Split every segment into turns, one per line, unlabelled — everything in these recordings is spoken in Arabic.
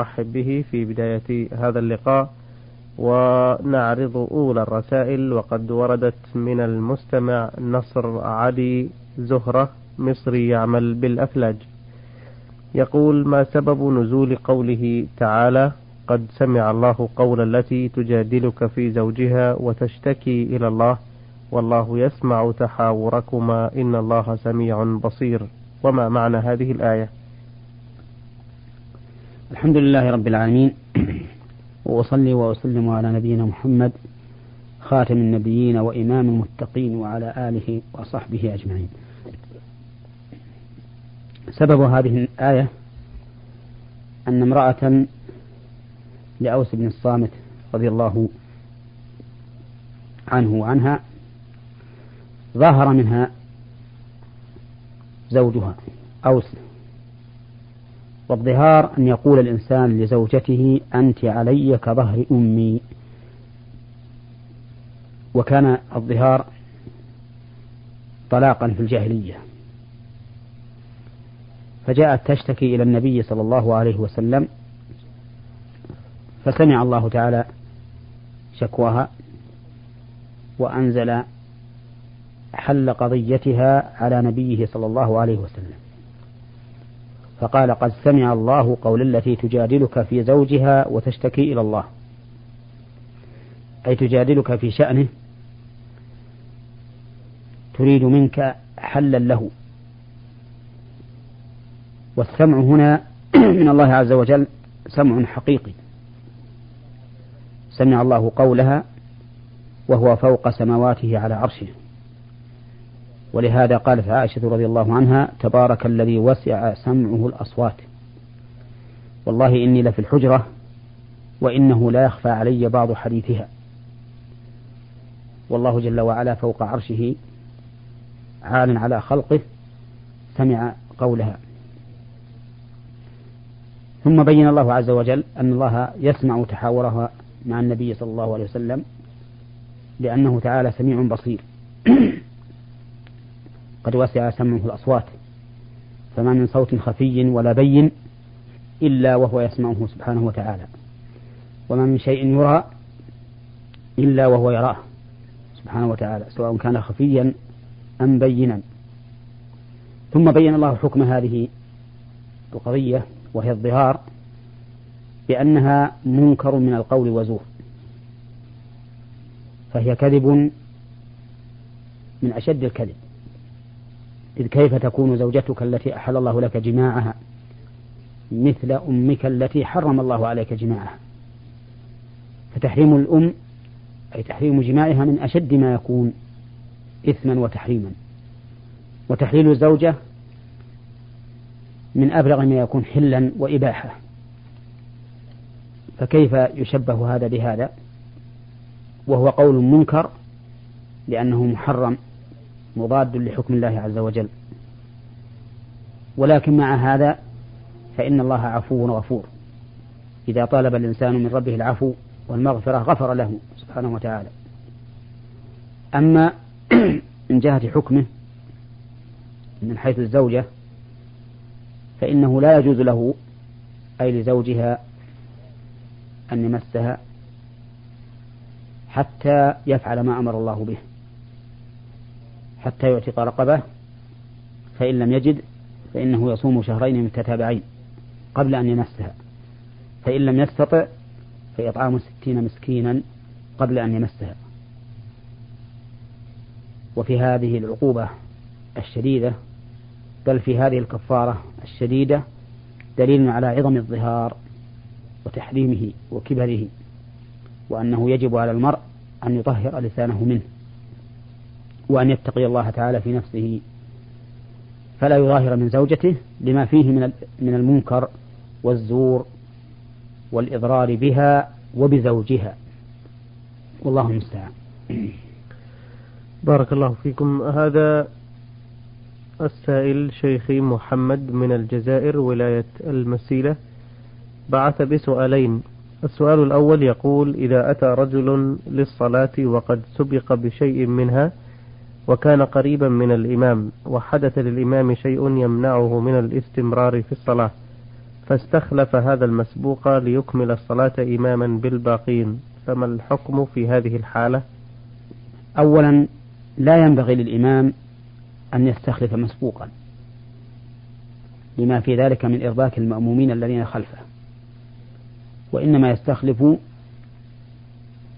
أرحب به في بداية هذا اللقاء ونعرض أولى الرسائل. وقد وردت من المستمع نصر علي زهرة مصري يعمل بالأفلاج. يقول ما سبب نزول قوله تعالى؟ قد سمع الله قول التي تجادلك في زوجها وتشتكي إلى الله والله يسمع تحاوركما. إن الله سميع بصير. وما معنى هذه الآية؟
الحمد لله رب العالمين. وأصلي وأسلم على نبينا محمد خاتم النبيين وإمام المتقين وعلى آله وصحبه أجمعين. سبب هذه الآية أن امرأة لأوس بن الصامت رضي الله عنه وعنها ظهر منها زوجها أوس. والظهار أن يقول الإنسان لزوجته أنت علي كظهر أمي. وكان الظهار طلاقا في الجاهلية. فجاءت تشتكي إلى النبي صلى الله عليه وسلم فسمع الله تعالى شكواها وأنزل حل قضيتها على نبيه صلى الله عليه وسلم. فقال قد سمع الله قول التي تجادلك في زوجها وتشتكي إلى الله. أي تجادلك في شأنه. تريد منك حلا له. والسمع هنا من الله عز وجل سمع حقيقي. سمع الله قولها وهو فوق سماواته على عرشه. ولهذا قالت عائشة رضي الله عنها تبارك الذي وسع سمعه الأصوات. والله إني لفي الحجرة وإنه لا يخفى علي بعض حديثها. والله جل وعلا فوق عرشه عال على خلقه سمع قولها. ثم بين الله عز وجل أن الله يسمع تحاورها مع النبي صلى الله عليه وسلم لأنه تعالى سميع بصير. قد وسع سمعه الأصوات فما من صوت خفي ولا بين إلا وهو يسمعه سبحانه وتعالى وما من شيء يرى إلا وهو يراه سبحانه وتعالى سواء كان خفيا أم بينا. ثم بين الله حكم هذه القضية وهي الظهار بأنها منكر من القول وزور فهي كذب من أشد الكذب. إذ كيف تكون زوجتك التي أحل الله لك جماعها مثل أمك التي حرم الله عليك جماعها؟ فتحريم الأم أي تحريم جماعها من أشد ما يكون إثما وتحريما. وتحليل الزوجة من أبلغ ما يكون حلا وإباحة. فكيف يشبه هذا بهذا؟ وهو قول منكر لأنه محرم مضاد لحكم الله عز وجل. ولكن مع هذا فإن الله عفو غفور. إذا طالب الإنسان من ربه العفو والمغفرة غفر له سبحانه وتعالى. أما من جهة حكمه من حيث الزوجة فإنه لا يجوز له أي لزوجها أن يمسها حتى يفعل ما أمر الله به. حتى يعتق رقبة فإن لم يجد فإنه يصوم شهرين متتابعين قبل أن يمسها. فإن لم يستطع فإطعام ستين مسكينا قبل أن يمسها. وفي هذه العقوبة الشديدة بل في هذه الكفارة الشديدة دليل على عظم الظهار وتحريمه وكبره وأنه يجب على المرء أن يطهر لسانه منه. وأن يتقي الله تعالى في نفسه فلا يظاهر من زوجته لما فيه من من المنكر والزور والإضرار بها وبزوجها. والله المستعان.
بارك الله فيكم. هذا السائل شيخي محمد من الجزائر ولاية المسيلة بعث بسؤالين. السؤال الأول يقول إذا أتى رجل للصلاة وقد سبق بشيء منها وكان قريبا من الإمام وحدث للإمام شيء يمنعه من الاستمرار في الصلاة فاستخلف هذا المسبوق ليكمل الصلاة إماما بالباقين. فما الحكم في هذه الحالة؟
أولا لا ينبغي للإمام أن يستخلف مسبوقا لما في ذلك من إرباك المأمومين الذين خلفه. وإنما يستخلف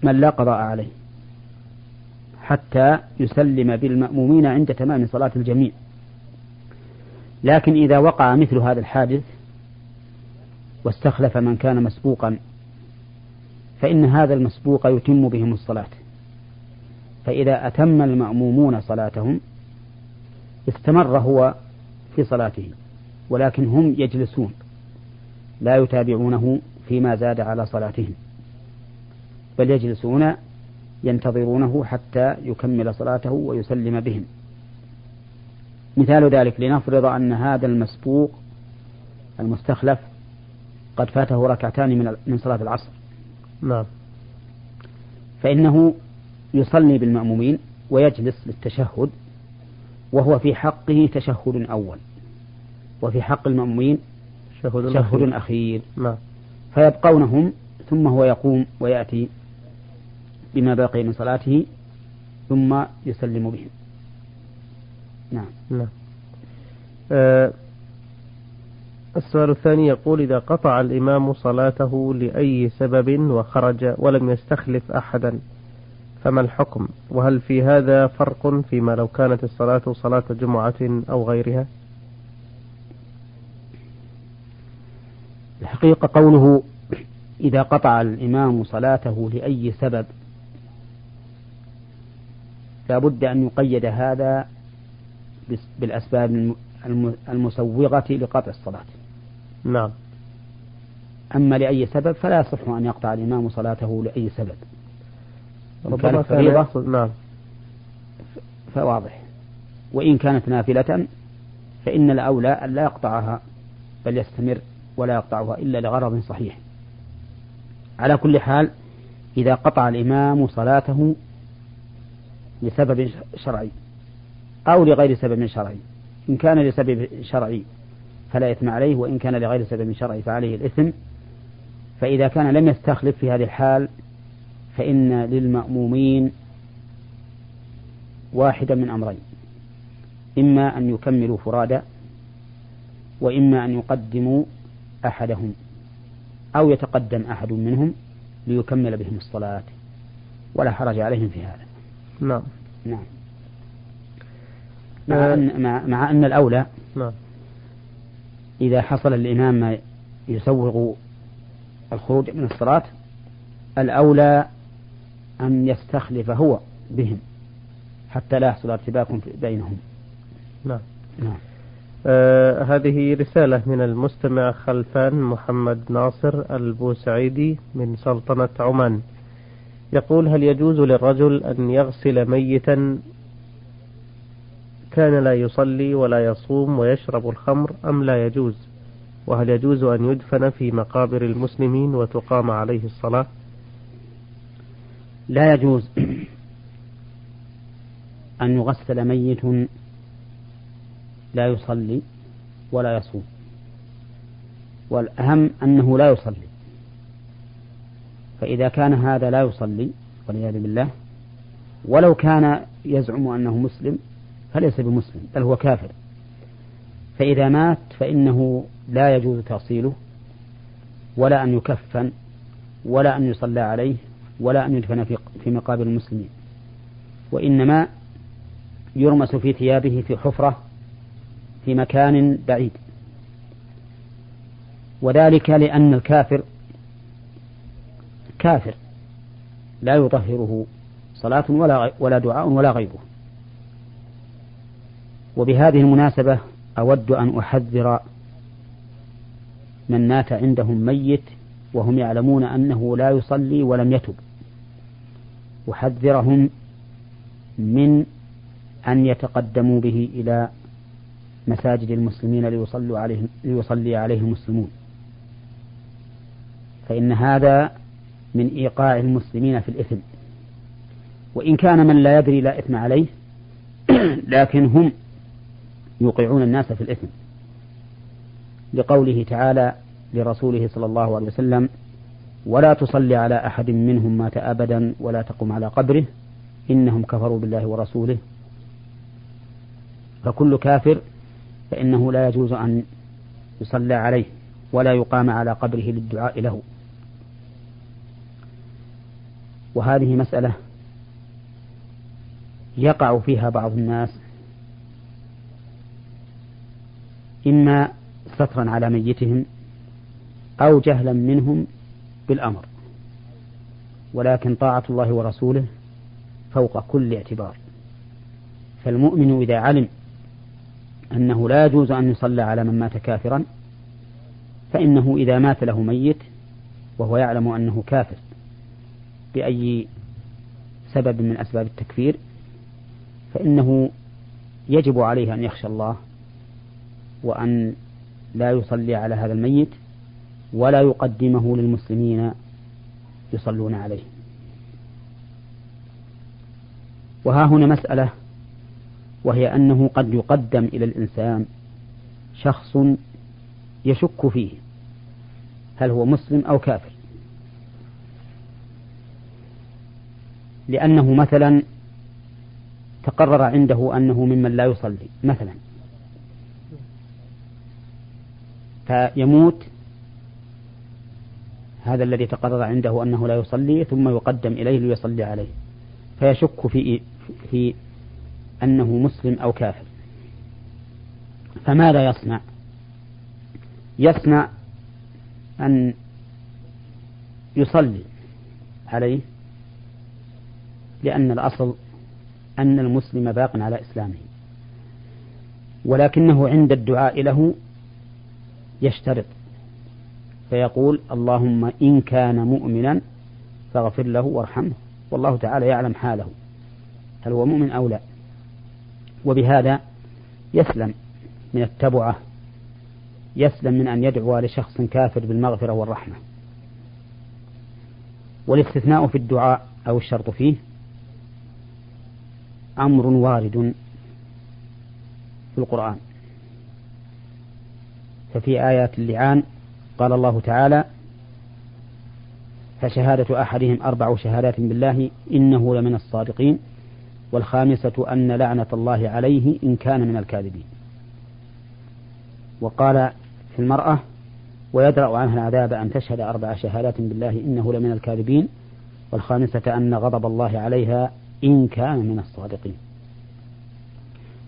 من لا قضاء عليه. حتى يسلم بالمأمومين عند تمام صلاة الجميع. لكن إذا وقع مثل هذا الحادث واستخلف من كان مسبوقا فإن هذا المسبوق يتم بهم الصلاة. فإذا أتم المأمومون صلاتهم استمر هو في صلاته ولكن هم يجلسون لا يتابعونه فيما زاد على صلاتهم بل يجلسون ينتظرونه حتى يكمل صلاته ويسلم بهم. مثال ذلك لنفرض أن هذا المسبوق المستخلف قد فاته ركعتان من من صلاة العصر.
نعم.
فإنه يصلي بالمأمومين ويجلس للتشهد وهو في حقه تشهد أول. وفي حق المأمومين
تشهد أخير.
أخير.
نعم.
فيبقونهم ثم هو يقوم ويأتي بما بقي من صلاته ثم يسلم بهم. نعم.
نعم. آه السؤال الثاني يقول إذا قطع الإمام صلاته لأي سبب وخرج ولم يستخلف أحدا فما الحكم؟ وهل في هذا فرق فيما لو كانت الصلاة صلاة جمعة أو غيرها؟
الحقيقة قوله إذا قطع الإمام صلاته لأي سبب لا بد أن يقيد هذا بالأسباب الم- المسوغة لقطع الصلاة.
نعم.
أما لأي سبب فلا يصح أن يقطع الإمام صلاته لأي سبب.
ربما
كانت
كان
فريضة
نعم.
فواضح. وإن كانت نافلة فإن الأولى أن لا يقطعها بل يستمر ولا يقطعها إلا لغرض صحيح. على كل حال إذا قطع الإمام صلاته لسبب شرعي أو لغير سبب شرعي. إن كان لسبب شرعي فلا إثم عليه وإن كان لغير سبب شرعي فعليه الإثم. فإذا كان لم يستخلف في هذه الحال فإن للمأمومين واحدا من أمرين. إما أن يكملوا فرادا وإما أن يقدموا أحدهم أو يتقدم أحد منهم ليكمل بهم الصلاة. ولا حرج عليهم في هذا.
نعم.
نعم. مع
آه.
أن, مع, مع أن الأولى
نعم.
إذا حصل الإمام ما يسوغ الخروج من الصلاة الأولى أن يستخلف هو بهم حتى لا يحصل ارتباك بينهم.
نعم.
نعم.
آه هذه رسالة من المستمع خلفان محمد ناصر البوسعيدي من سلطنة عمان. يقول هل يجوز للرجل أن يغسل ميتا كان لا يصلي ولا يصوم ويشرب الخمر أم لا يجوز؟ وهل يجوز أن يدفن في مقابر المسلمين وتقام عليه الصلاة؟
لا يجوز أن يغسل ميت لا يصلي ولا يصوم. والأهم أنه لا يصلي. فإذا كان هذا لا يصلي والعياذ بالله ولو كان يزعم أنه مسلم فليس بمسلم بل هو كافر. فإذا مات فإنه لا يجوز تأصيله ولا أن يكفن ولا أن يصلى عليه ولا أن يدفن في مقابر المسلمين. وإنما يرمس في ثيابه في حفرة في مكان بعيد. وذلك لأن الكافر كافر لا يطهره صلاة ولا ولا دعاء ولا غيره. وبهذه المناسبة أود أن أحذر من مات عندهم ميت وهم يعلمون أنه لا يصلي ولم يتب. أحذرهم من أن يتقدموا به إلى مساجد المسلمين ليصلوا عليه ليصلي عليه المسلمون. فإن هذا من إيقاع المسلمين في الإثم. وإن كان من لا يدري لا إثم عليه لكن هم يوقعون الناس في الإثم. لقوله تعالى لرسوله صلى الله عليه وسلم ولا تصلي على أحد منهم مات أبدا ولا تقم على قبره إنهم كفروا بالله ورسوله. فكل كافر فإنه لا يجوز أن يصلى عليه ولا يقام على قبره للدعاء له. وهذه مسألة يقع فيها بعض الناس. إما سترا على ميتهم أو جهلا منهم بالأمر ولكن طاعة الله ورسوله فوق كل اعتبار. فالمؤمن إذا علم أنه لا يجوز أن يصلى على من مات كافرا فإنه إذا مات له ميت وهو يعلم أنه كافر. بأي سبب من أسباب التكفير فإنه يجب عليه أن يخشى الله وأن لا يصلي على هذا الميت ولا يقدمه للمسلمين يصلون عليه. وها هنا مسألة وهي أنه قد يقدم إلى الإنسان شخص يشك فيه هل هو مسلم أو كافر. لأنه مثلا تقرر عنده أنه ممن لا يصلي مثلا. فيموت هذا الذي تقرر عنده أنه لا يصلي ثم يقدم إليه ليصلي عليه. فيشك في في أنه مسلم أو كافر. فماذا يصنع؟ يصنع أن يصلي عليه لأن الأصل أن المسلم باق على إسلامه ولكنه عند الدعاء له يشترط فيقول اللهم إن كان مؤمنا فاغفر له وارحمه والله تعالى يعلم حاله هل هو مؤمن أو لا. وبهذا يسلم من التبعة يسلم من أن يدعو لشخص كافر بالمغفرة والرحمة. والاستثناء في الدعاء أو الشرط فيه أمر وارد في القرآن. ففي آيات اللعان قال الله تعالى فشهادة أحدهم أربع شهادات بالله إنه لمن الصادقين والخامسة أن لعنة الله عليه إن كان من الكاذبين. وقال في المرأة ويدرأ عنها العذاب أن تشهد أربع شهادات بالله إنه لمن الكاذبين والخامسة أن غضب الله عليها إن كان من الصادقين.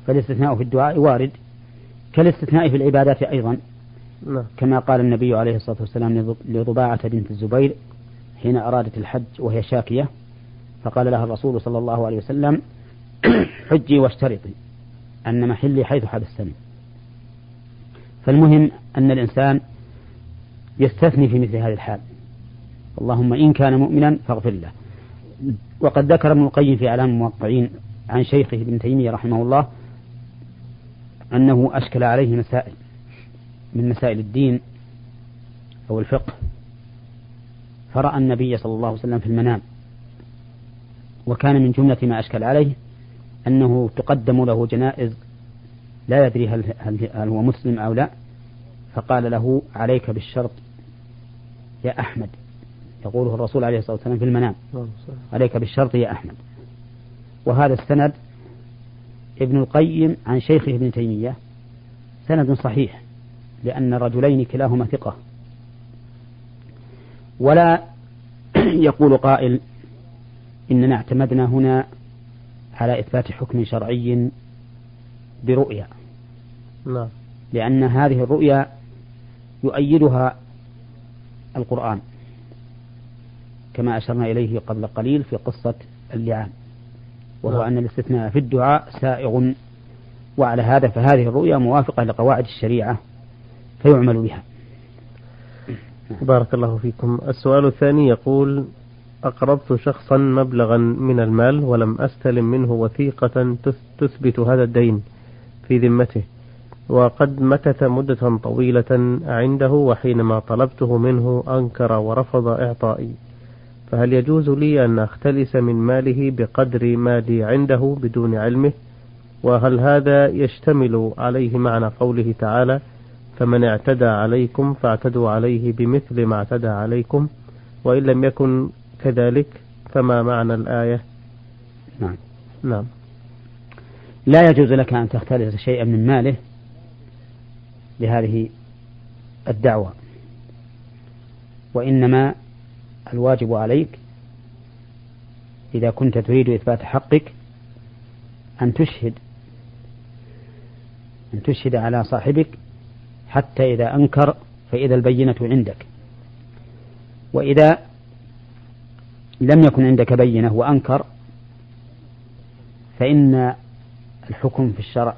فالاستثناء في الدعاء وارد. كالاستثناء في العبادات أيضا. نعم. كما قال النبي عليه الصلاة والسلام لضباعة بنت الزبير حين أرادت الحج وهي شاكية. فقال لها الرسول صلى الله عليه وسلم حجي واشترطي أن محلي حيث حبستني فالمهم أن الإنسان يستثني في مثل هذه الحال. اللهم إن كان مؤمنا فاغفر له. وقد ذكر ابن القيم في أعلام الموقعين عن شيخه ابن تيمية رحمه الله أنه أشكل عليه مسائل من مسائل الدين أو الفقه فرأى النبي صلى الله عليه وسلم في المنام وكان من جملة ما أشكل عليه أنه تقدم له جنائز لا يدري هل, هل, هل هو مسلم أو لا فقال له عليك بالشرط يا أحمد يقوله الرسول عليه الصلاة والسلام في المنام. عليك بالشرط يا أحمد. وهذا السند ابن القيم عن شيخه ابن تيمية. سند صحيح لأن الرجلين كلاهما ثقة. ولا يقول قائل إننا اعتمدنا هنا على إثبات حكم شرعي برؤيا.
نعم.
لأن هذه الرؤيا يؤيدها القرآن. كما أشرنا إليه قبل قليل في قصة اللعان وهو نعم. أن الاستثناء في الدعاء سائغ وعلى هذا فهذه الرؤيا موافقة لقواعد الشريعة فيعمل بها.
بارك الله فيكم. السؤال الثاني يقول أقرضت شخصا مبلغا من المال ولم أستلم منه وثيقة تثبت هذا الدين في ذمته وقد مكث مدة طويلة عنده وحينما طلبته منه أنكر ورفض إعطائي. فهل يجوز لي أن أختلس من ماله بقدر ما لي عنده بدون علمه؟ وهل هذا يشتمل عليه معنى قوله تعالى فمن اعتدى عليكم فاعتدوا عليه بمثل ما اعتدى عليكم وإن لم يكن كذلك فما معنى الآية؟
نعم.
نعم.
لا يجوز لك أن تختلس شيئا من ماله لهذه الدعوة وإنما الواجب عليك إذا كنت تريد إثبات حقك أن تشهد أن تشهد على صاحبك حتى إذا أنكر فإذا البينة عندك. وإذا لم يكن عندك بينة وأنكر فإن الحكم في الشرع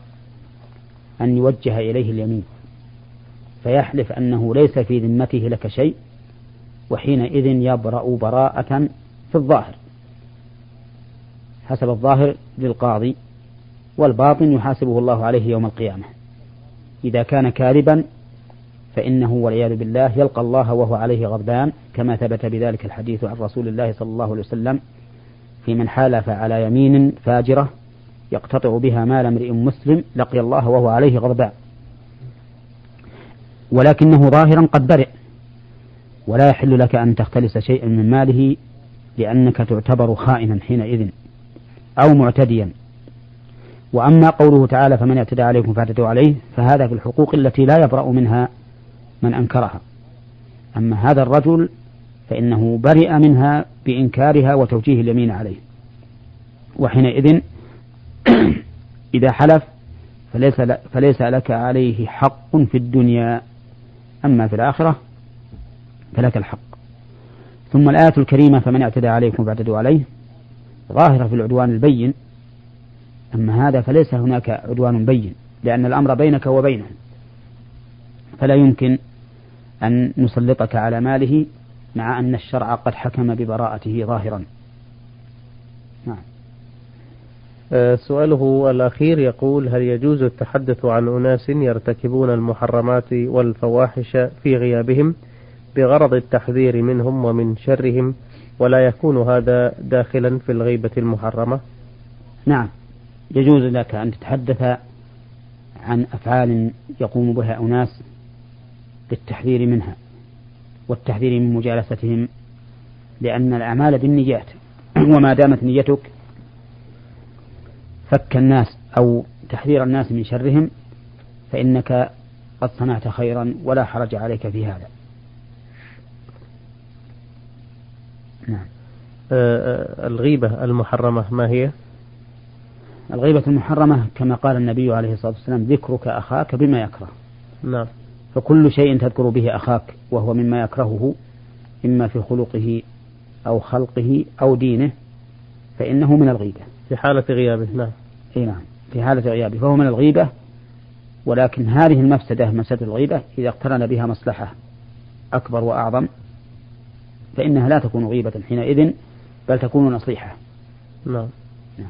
أن يوجه إليه اليمين فيحلف أنه ليس في ذمته لك شيء وحينئذ يبرأ براءة في الظاهر. حسب الظاهر للقاضي والباطن يحاسبه الله عليه يوم القيامة. إذا كان كاذبا فإنه والعياذ بالله يلقى الله وهو عليه غضبان كما ثبت بذلك الحديث عن رسول الله صلى الله عليه وسلم في من حالف على يمين فاجرة يقتطع بها مال امرئ مسلم لقي الله وهو عليه غضبان. ولكنه ظاهرا قد برئ. ولا يحل لك أن تختلس شيئا من ماله لأنك تعتبر خائنا حينئذ أو معتديا. وأما قوله تعالى فمن اعتدى عليكم فاعتدوا عليه فهذا في الحقوق التي لا يبرأ منها من أنكرها. أما هذا الرجل فإنه برئ منها بإنكارها وتوجيه اليمين عليه. وحينئذ إذا حلف فليس, فليس لك عليه حق في الدنيا أما في الآخرة فلك الحق. ثم الآية الكريمة فمن اعتدى عليكم فاعتدوا عليه. ظاهرة في العدوان البين. أما هذا فليس هناك عدوان بين لأن الأمر بينك وبينه فلا يمكن أن نسلطك على ماله مع أن الشرع قد حكم ببراءته ظاهرا.
نعم. آه، سؤاله الأخير يقول هل يجوز التحدث عن أناس يرتكبون المحرمات والفواحش في غيابهم؟ بغرض التحذير منهم ومن شرهم ولا يكون هذا داخلا في الغيبة المحرمة؟
نعم. يجوز لك أن تتحدث عن أفعال يقوم بها أناس للتحذير منها والتحذير من مجالستهم لأن الأعمال بالنيات وما دامت نيتك فك الناس أو تحذير الناس من شرهم فإنك قد صنعت خيرا ولا حرج عليك في هذا.
نعم. آه، آه، الغيبة المحرمة ما هي؟
الغيبة المحرمة كما قال النبي عليه الصلاة والسلام ذكرك أخاك بما يكره.
نعم.
فكل شيء تذكر به أخاك وهو مما يكرهه إما في خلقه أو خلقه أو دينه فإنه من الغيبة.
في حالة غيابه نعم.
أي نعم في حالة غيابه فهو من الغيبة ولكن هذه المفسدة مفسدة الغيبة إذا اقترن بها مصلحة أكبر وأعظم فإنها لا تكون غيبة حينئذ بل تكون نصيحة.
نعم, نعم.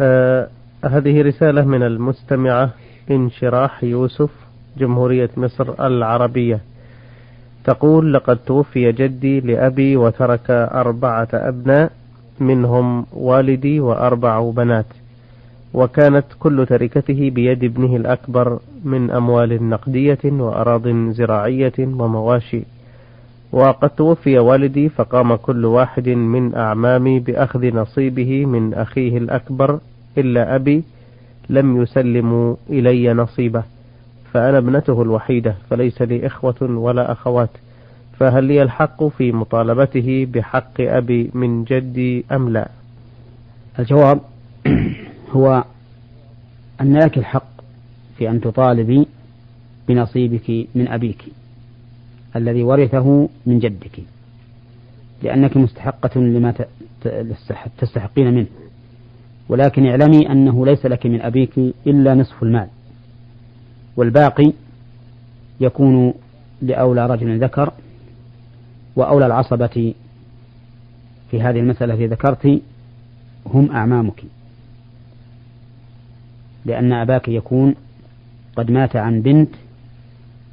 آه هذه رسالة من المستمعة انشراح يوسف جمهورية مصر العربية. تقول لقد توفي جدي لأبي وترك أربعة أبناء منهم والدي وأربع بنات وكانت كل تركته بيد ابنه الأكبر من أموال نقدية وأراض زراعية ومواشي وقد توفي والدي فقام كل واحد من أعمامي بأخذ نصيبه من أخيه الأكبر إلا أبي لم يسلموا إلي نصيبه فأنا ابنته الوحيدة فليس لي إخوة ولا أخوات فهل لي الحق في مطالبته بحق أبي من جدي أم لا؟
الجواب هو أن لك الحق في أن تطالبي بنصيبك من أبيك. الذي ورثه من جدك لأنك مستحقة لما تستحقين منه. ولكن اعلمي أنه ليس لك من أبيك إلا نصف المال. والباقي يكون لأولى رجل ذكر وأولى العصبة في هذه المسألة التي ذكرت هم أعمامك. لأن أباك يكون قد مات عن بنت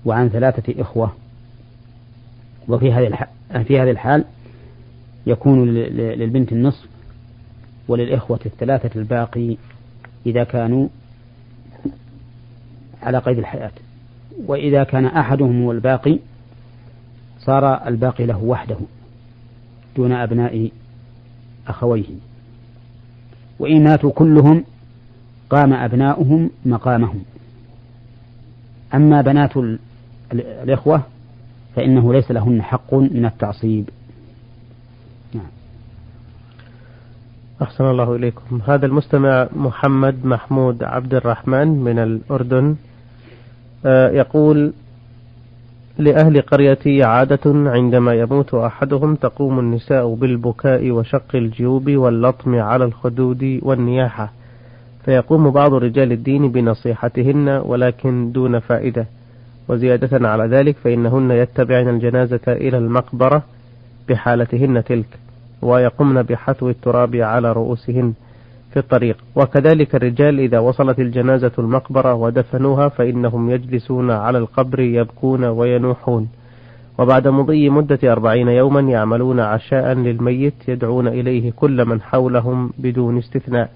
وعن ثلاثة إخوة. وفي هذه في هذه الحال يكون للبنت النصف وللإخوة الثلاثة الباقي إذا كانوا على قيد الحياة. وإذا كان أحدهم هو الباقي صار الباقي له وحده دون أبناء أخويه. وإن ماتوا كلهم قام أبناؤهم مقامهم. أما بنات الإخوة فإنه ليس لهن حق من التعصيب.
نعم. أحسن الله إليكم. هذا المستمع محمد محمود عبد الرحمن من الأردن آه، يقول لأهل قريتي عادة عندما يموت أحدهم تقوم النساء بالبكاء وشق الجيوب واللطم على الخدود والنياحة فيقوم بعض رجال الدين بنصيحتهن ولكن دون فائدة. وزيادة على ذلك فإنهن يتبعن الجنازة إلى المقبرة بحالتهن تلك ويقمن بحثو التراب على رؤوسهن في الطريق. وكذلك الرجال إذا وصلت الجنازة المقبرة ودفنوها فإنهم يجلسون على القبر يبكون وينوحون. وبعد مضي مدة أربعين يوما يعملون عشاء للميت يدعون إليه كل من حولهم بدون استثناء.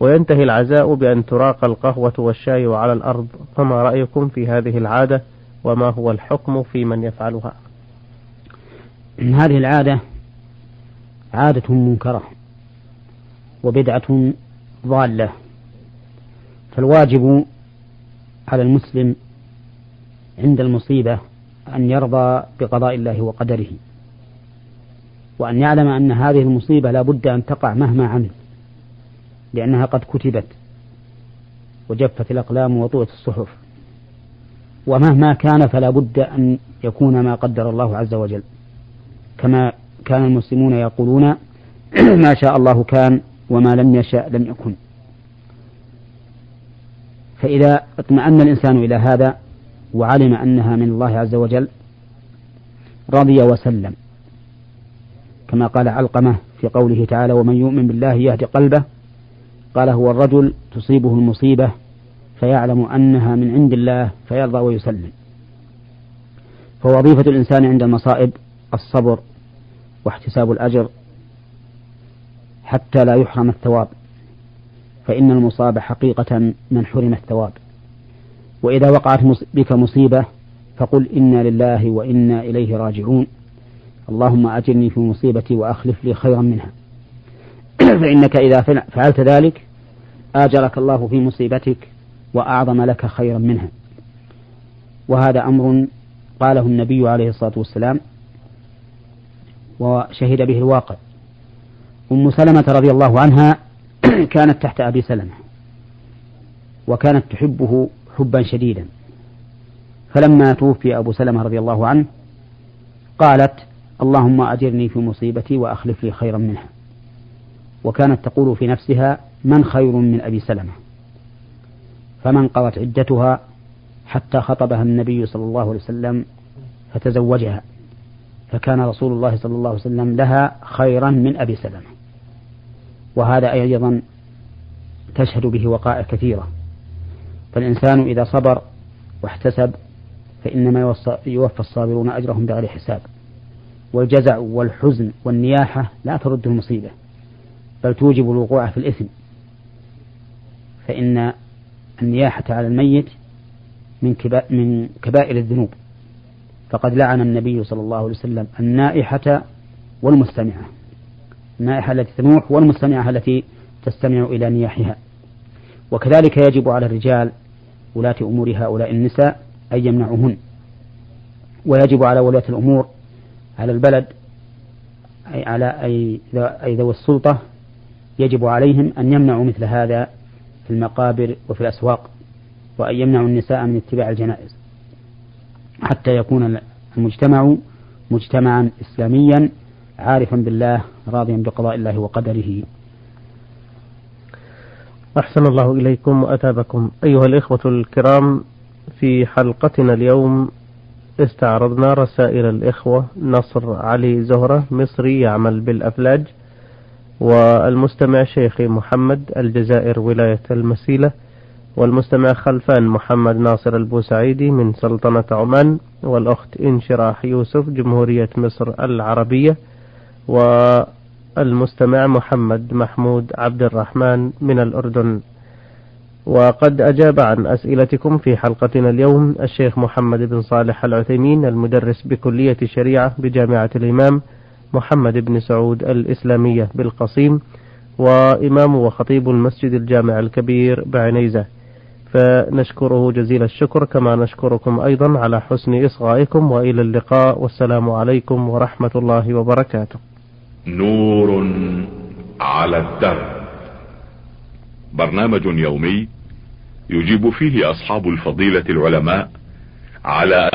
وينتهي العزاء بأن تراق القهوة والشاي على الأرض. فما رأيكم في هذه العادة؟ وما هو الحكم في من يفعلها؟
هذه العادة عادة منكرة وبدعة ضالة فالواجب على المسلم عند المصيبة أن يرضى بقضاء الله وقدره وأن يعلم أن هذه المصيبة لا بد أن تقع مهما عمل. لأنها قد كتبت وجفت الأقلام وطوت الصحف. ومهما كان فلا بد أن يكون ما قدر الله عز وجل. كما كان المسلمون يقولون ما شاء الله كان وما لم يشأ لم يكن. فإذا اطمأن الإنسان إلى هذا وعلم أنها من الله عز وجل رضي وسلم. كما قال علقمة في قوله تعالى ومن يؤمن بالله يهدي قلبه قال هو الرجل تصيبه المصيبة فيعلم أنها من عند الله فيرضى ويسلم. فوظيفة الإنسان عند المصائب الصبر واحتساب الأجر حتى لا يحرم الثواب فإن المصاب حقيقة من حرم الثواب. وإذا وقعت بك مصيبة فقل إنا لله وإنا إليه راجعون. اللهم أجرني في مصيبتي وأخلف لي خيرا منها. فإنك إذا فعلت ذلك آجرك الله في مصيبتك وأعظم لك خيرا منها. وهذا أمر قاله النبي عليه الصلاة والسلام وشهد به الواقع. أم سلمة رضي الله عنها كانت تحت أبي سلمة وكانت تحبه حبا شديدا. فلما توفي أبو سلمة رضي الله عنه قالت اللهم أجرني في مصيبتي وأخلف لي خيرا منها. وكانت تقول في نفسها من خير من أبي سلمة. فمن قضت عدتها حتى خطبها النبي صلى الله عليه وسلم فتزوجها. فكان رسول الله صلى الله عليه وسلم لها خيرا من أبي سلمة. وهذا أيضا تشهد به وقائع كثيرة. فالإنسان إذا صبر واحتسب فإنما يوفى الصابرون أجرهم بغير حساب. والجزع والحزن والنياحة لا ترد المصيبة. بل توجب الوقوع في الإثم. فإن النياحة على الميت من من كبائر الذنوب. فقد لعن النبي صلى الله عليه وسلم النائحة والمستمعة. النائحة التي تنوح والمستمعة التي تستمع إلى نياحها. وكذلك يجب على الرجال ولاة أمور هؤلاء النساء أن يمنعوهن. ويجب على ولاة الأمور على البلد أي على أي ذوي السلطة يجب عليهم أن يمنعوا مثل هذا في المقابر وفي الأسواق وأن يمنعوا النساء من اتباع الجنائز حتى يكون المجتمع مجتمعا إسلاميا عارفا بالله راضيا بقضاء الله وقدره.
أحسن الله إليكم وأتابكم أيها الإخوة الكرام في حلقتنا اليوم استعرضنا رسائل الإخوة نصر علي زهرة مصري يعمل بالأفلاج. والمستمع شيخي محمد الجزائر ولاية المسيلة والمستمع خلفان محمد ناصر البوسعيدي من سلطنة عمان والأخت انشراح يوسف جمهورية مصر العربية والمستمع محمد محمود عبد الرحمن من الأردن. وقد أجاب عن أسئلتكم في حلقتنا اليوم الشيخ محمد بن صالح العثيمين المدرس بكلية شريعة بجامعة الإمام محمد بن سعود الإسلامية بالقصيم وإمام وخطيب المسجد الجامع الكبير بعنيزة. فنشكره جزيل الشكر كما نشكركم أيضا على حسن إصغائكم وإلى اللقاء والسلام عليكم ورحمة الله وبركاته.
نور على الدرب. برنامج يومي يجيب فيه أصحاب الفضيلة العلماء على